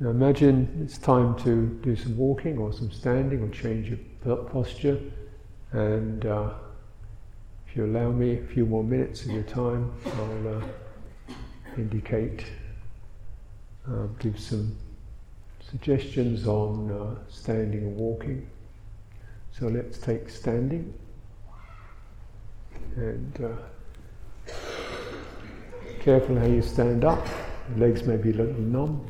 Now imagine it's time to do some walking or some standing or change your posture. And uh, if you allow me a few more minutes of your time, I'll uh, indicate, uh, give some suggestions on uh, standing and walking. So let's take standing. And uh, careful how you stand up. Legs may be a little numb.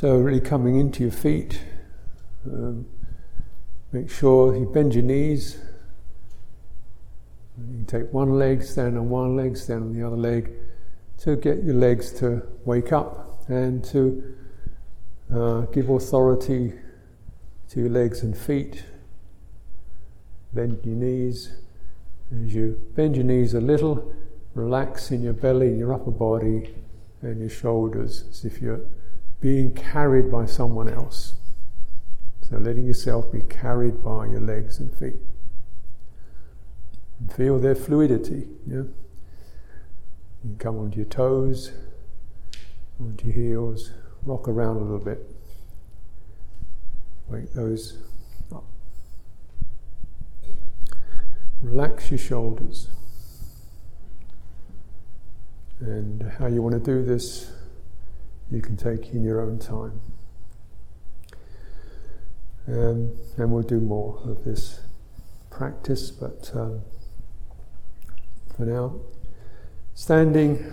So, really coming into your feet, um, make sure you bend your knees. You take one leg, stand on one leg, stand on the other leg, to get your legs to wake up and to uh, give authority to your legs and feet. Bend your knees. As you bend your knees a little, relax in your belly, in your upper body, and your shoulders as if you're being carried by someone else. So letting yourself be carried by your legs and feet. And feel their fluidity. Yeah? You can come onto your toes, onto your heels, rock around a little bit. Wake those up. Relax your shoulders. And how you want to do this you can take in your own time. Um, and we'll do more of this practice, but um, for now, standing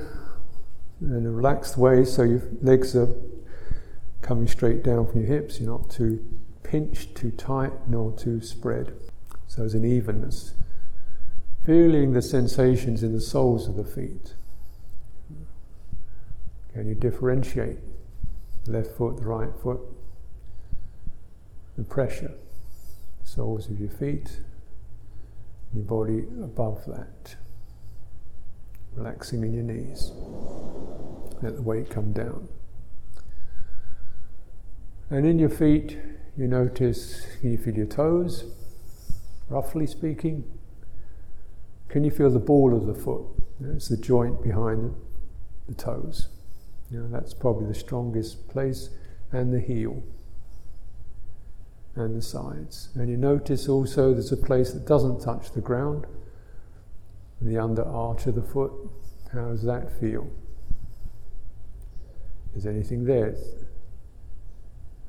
in a relaxed way so your legs are coming straight down from your hips, you're not too pinched, too tight, nor too spread. So there's an evenness. Feeling the sensations in the soles of the feet. Can you differentiate the left foot, the right foot? The pressure, soles of your feet, your body above that. Relaxing in your knees. Let the weight come down. And in your feet, you notice can you feel your toes, roughly speaking? Can you feel the ball of the foot? It's the joint behind the toes. You know, that's probably the strongest place, and the heel and the sides. And you notice also there's a place that doesn't touch the ground, the under arch of the foot. How does that feel? Is anything there?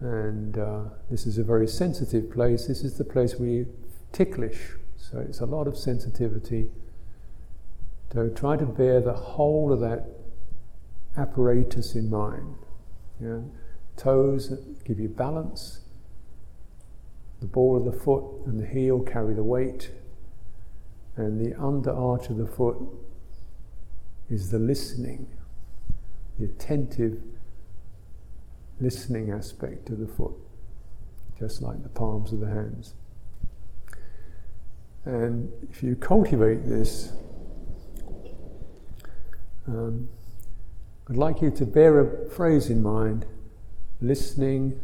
And uh, this is a very sensitive place. This is the place you ticklish. So it's a lot of sensitivity. So try to bear the whole of that apparatus in mind. Toes give you balance, the ball of the foot and the heel carry the weight, and the under arch of the foot is the listening, the attentive listening aspect of the foot, just like the palms of the hands. And if you cultivate this, um, I'd like you to bear a phrase in mind listening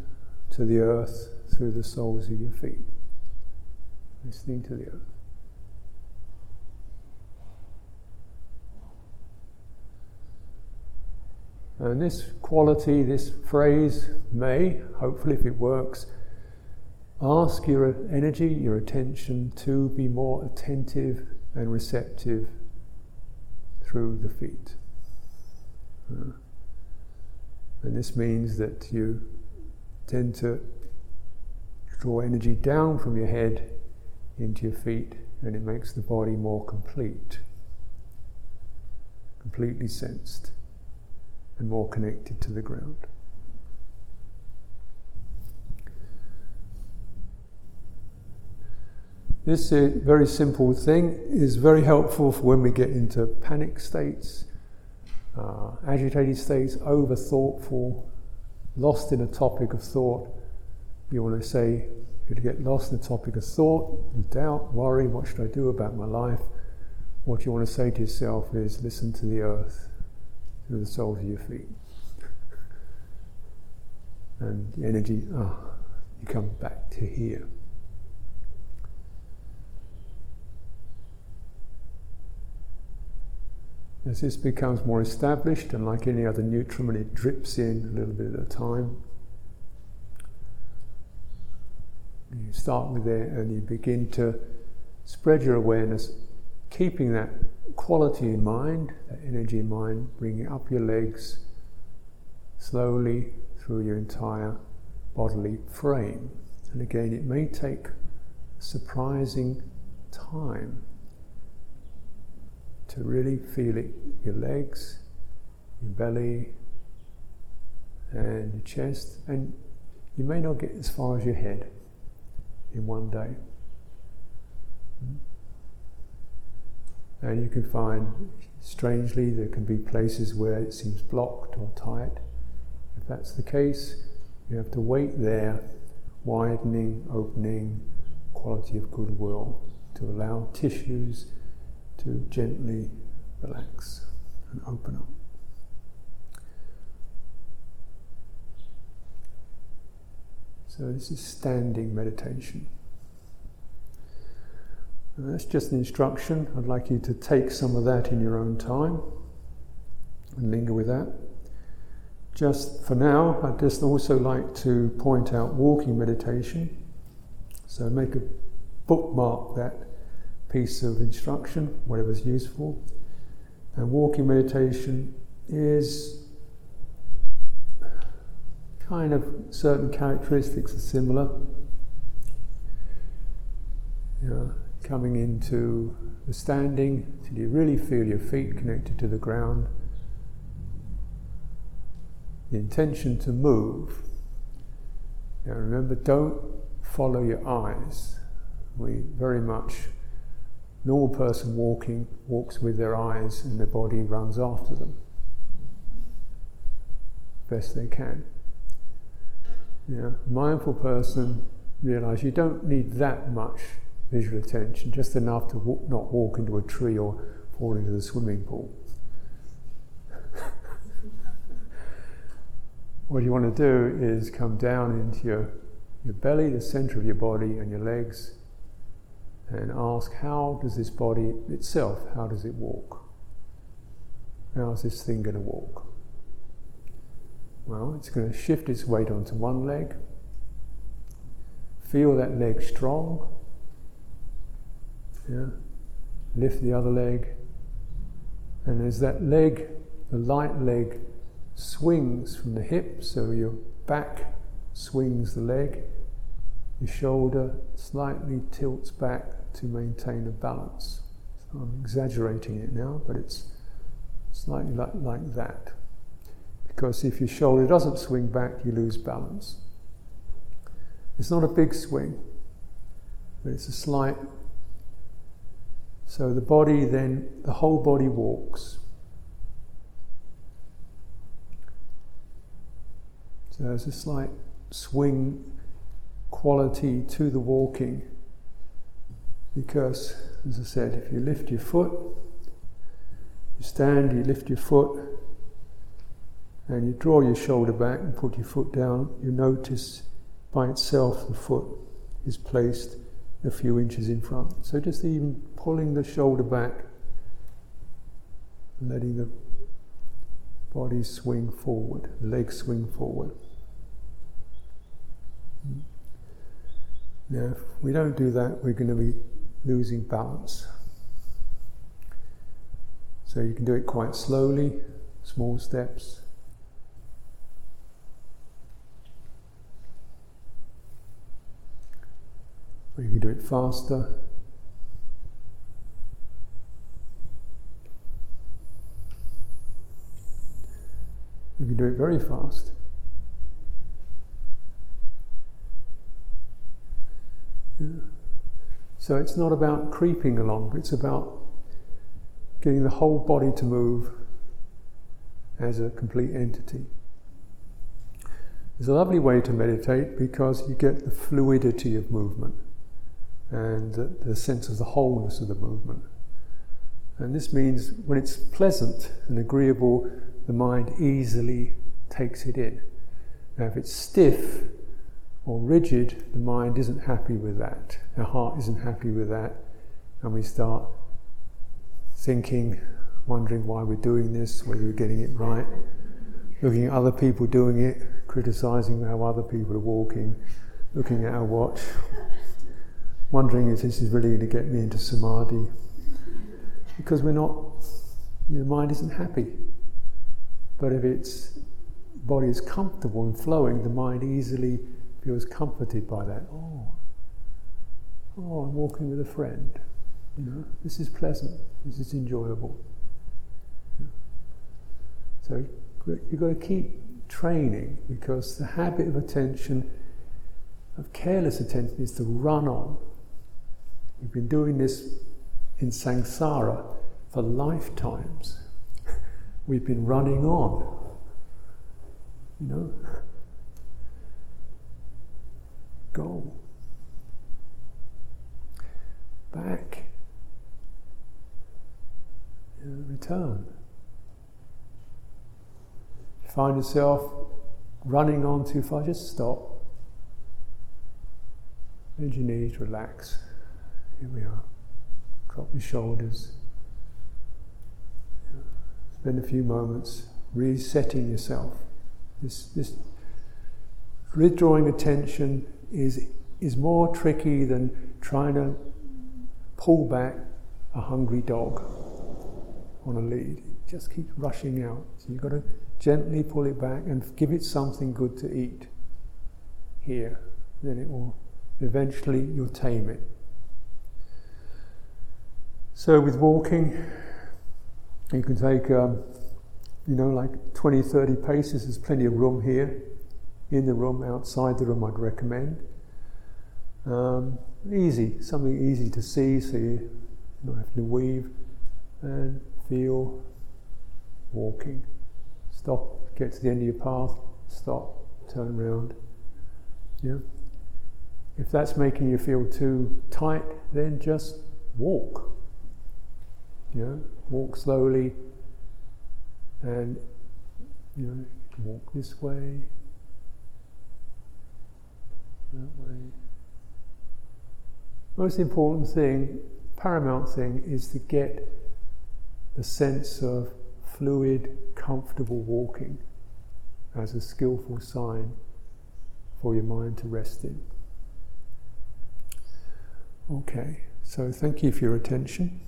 to the earth through the soles of your feet. Listening to the earth. And this quality, this phrase may, hopefully, if it works, ask your energy, your attention to be more attentive and receptive through the feet. Uh, and this means that you tend to draw energy down from your head into your feet, and it makes the body more complete, completely sensed, and more connected to the ground. This uh, very simple thing is very helpful for when we get into panic states uh, agitated states, over thoughtful, lost in a topic of thought. You want to say, you get lost in a topic of thought, doubt, worry, what should I do about my life? What you want to say to yourself is listen to the earth through the soles of your feet. and the energy, ah, oh, you come back to here. As this becomes more established, and like any other nutriment, it drips in a little bit at a time. You start with it and you begin to spread your awareness, keeping that quality in mind, that energy in mind, bringing up your legs slowly through your entire bodily frame. And again, it may take surprising time to really feel it your legs, your belly, and your chest, and you may not get as far as your head in one day. And you can find, strangely, there can be places where it seems blocked or tight. If that's the case, you have to wait there, widening, opening, quality of goodwill to allow tissues to gently relax and open up. So, this is standing meditation. And that's just an instruction. I'd like you to take some of that in your own time and linger with that. Just for now, I'd just also like to point out walking meditation. So make a bookmark that piece of instruction, whatever's useful. And walking meditation is kind of certain characteristics are similar. You know, coming into the standing till you really feel your feet connected to the ground. The intention to move. Now remember, don't follow your eyes. We very much, normal person walking walks with their eyes and their body runs after them best they can. Yeah, mindful person realize you don't need that much visual attention, just enough to not walk into a tree or fall into the swimming pool. what you want to do is come down into your, your belly, the center of your body, and your legs, and ask how does this body itself, how does it walk? How is this thing going to walk? Well, it's going to shift its weight onto one leg. Feel that leg strong. Yeah. Lift the other leg. And as that leg, the light leg, swings from the hip, so your back swings the leg, your shoulder slightly tilts back to maintain a balance. So I'm exaggerating it now, but it's slightly like, like that because if your shoulder doesn't swing back, you lose balance. It's not a big swing, but it's a slight. So the body then, the whole body walks. So there's a slight swing quality to the walking because, as I said, if you lift your foot, you stand, you lift your foot, and you draw your shoulder back and put your foot down, you notice by itself the foot is placed a few inches in front. So just even pulling the shoulder back letting the body swing forward, legs swing forward. Hmm. Now, if we don't do that, we're going to be losing balance. So you can do it quite slowly, small steps. Or you can do it faster. You can do it very fast. So it's not about creeping along, it's about getting the whole body to move as a complete entity. It's a lovely way to meditate because you get the fluidity of movement and the, the sense of the wholeness of the movement. And this means when it's pleasant and agreeable, the mind easily takes it in. Now, if it's stiff or rigid, the mind isn't happy with that. The heart isn't happy with that, and we start thinking, wondering why we're doing this, whether we're getting it right, looking at other people doing it, criticizing how other people are walking, looking at our watch, wondering if this is really going to get me into samadhi. Because we're not, your mind isn't happy. But if its body is comfortable and flowing, the mind easily feels comforted by that. Oh, oh, I'm walking with a friend. You know, this is pleasant. This is enjoyable. So you've got to keep training because the habit of attention, of careless attention, is to run on. We've been doing this in samsara for lifetimes. We've been running on. You know? Go. Back. You know, return. Find yourself running on too far, just stop. Bend your knees, relax. Here we are. Drop your shoulders. Spend a few moments resetting yourself. This, this withdrawing attention is, is more tricky than trying to pull back a hungry dog on a lead. It just keeps rushing out. So you've got to gently pull it back and give it something good to eat here. Then it will eventually you'll tame it. So with walking, you can take, um, you know, like 20, 30 paces. There's plenty of room here. In the room, outside the room, I'd recommend. Um, easy, something easy to see, so you don't have to weave and feel walking. Stop, get to the end of your path, stop, turn around. Yeah. If that's making you feel too tight, then just walk. You know, walk slowly and you know, walk this way, that way. Most important thing, paramount thing, is to get the sense of fluid, comfortable walking as a skillful sign for your mind to rest in. Okay, so thank you for your attention.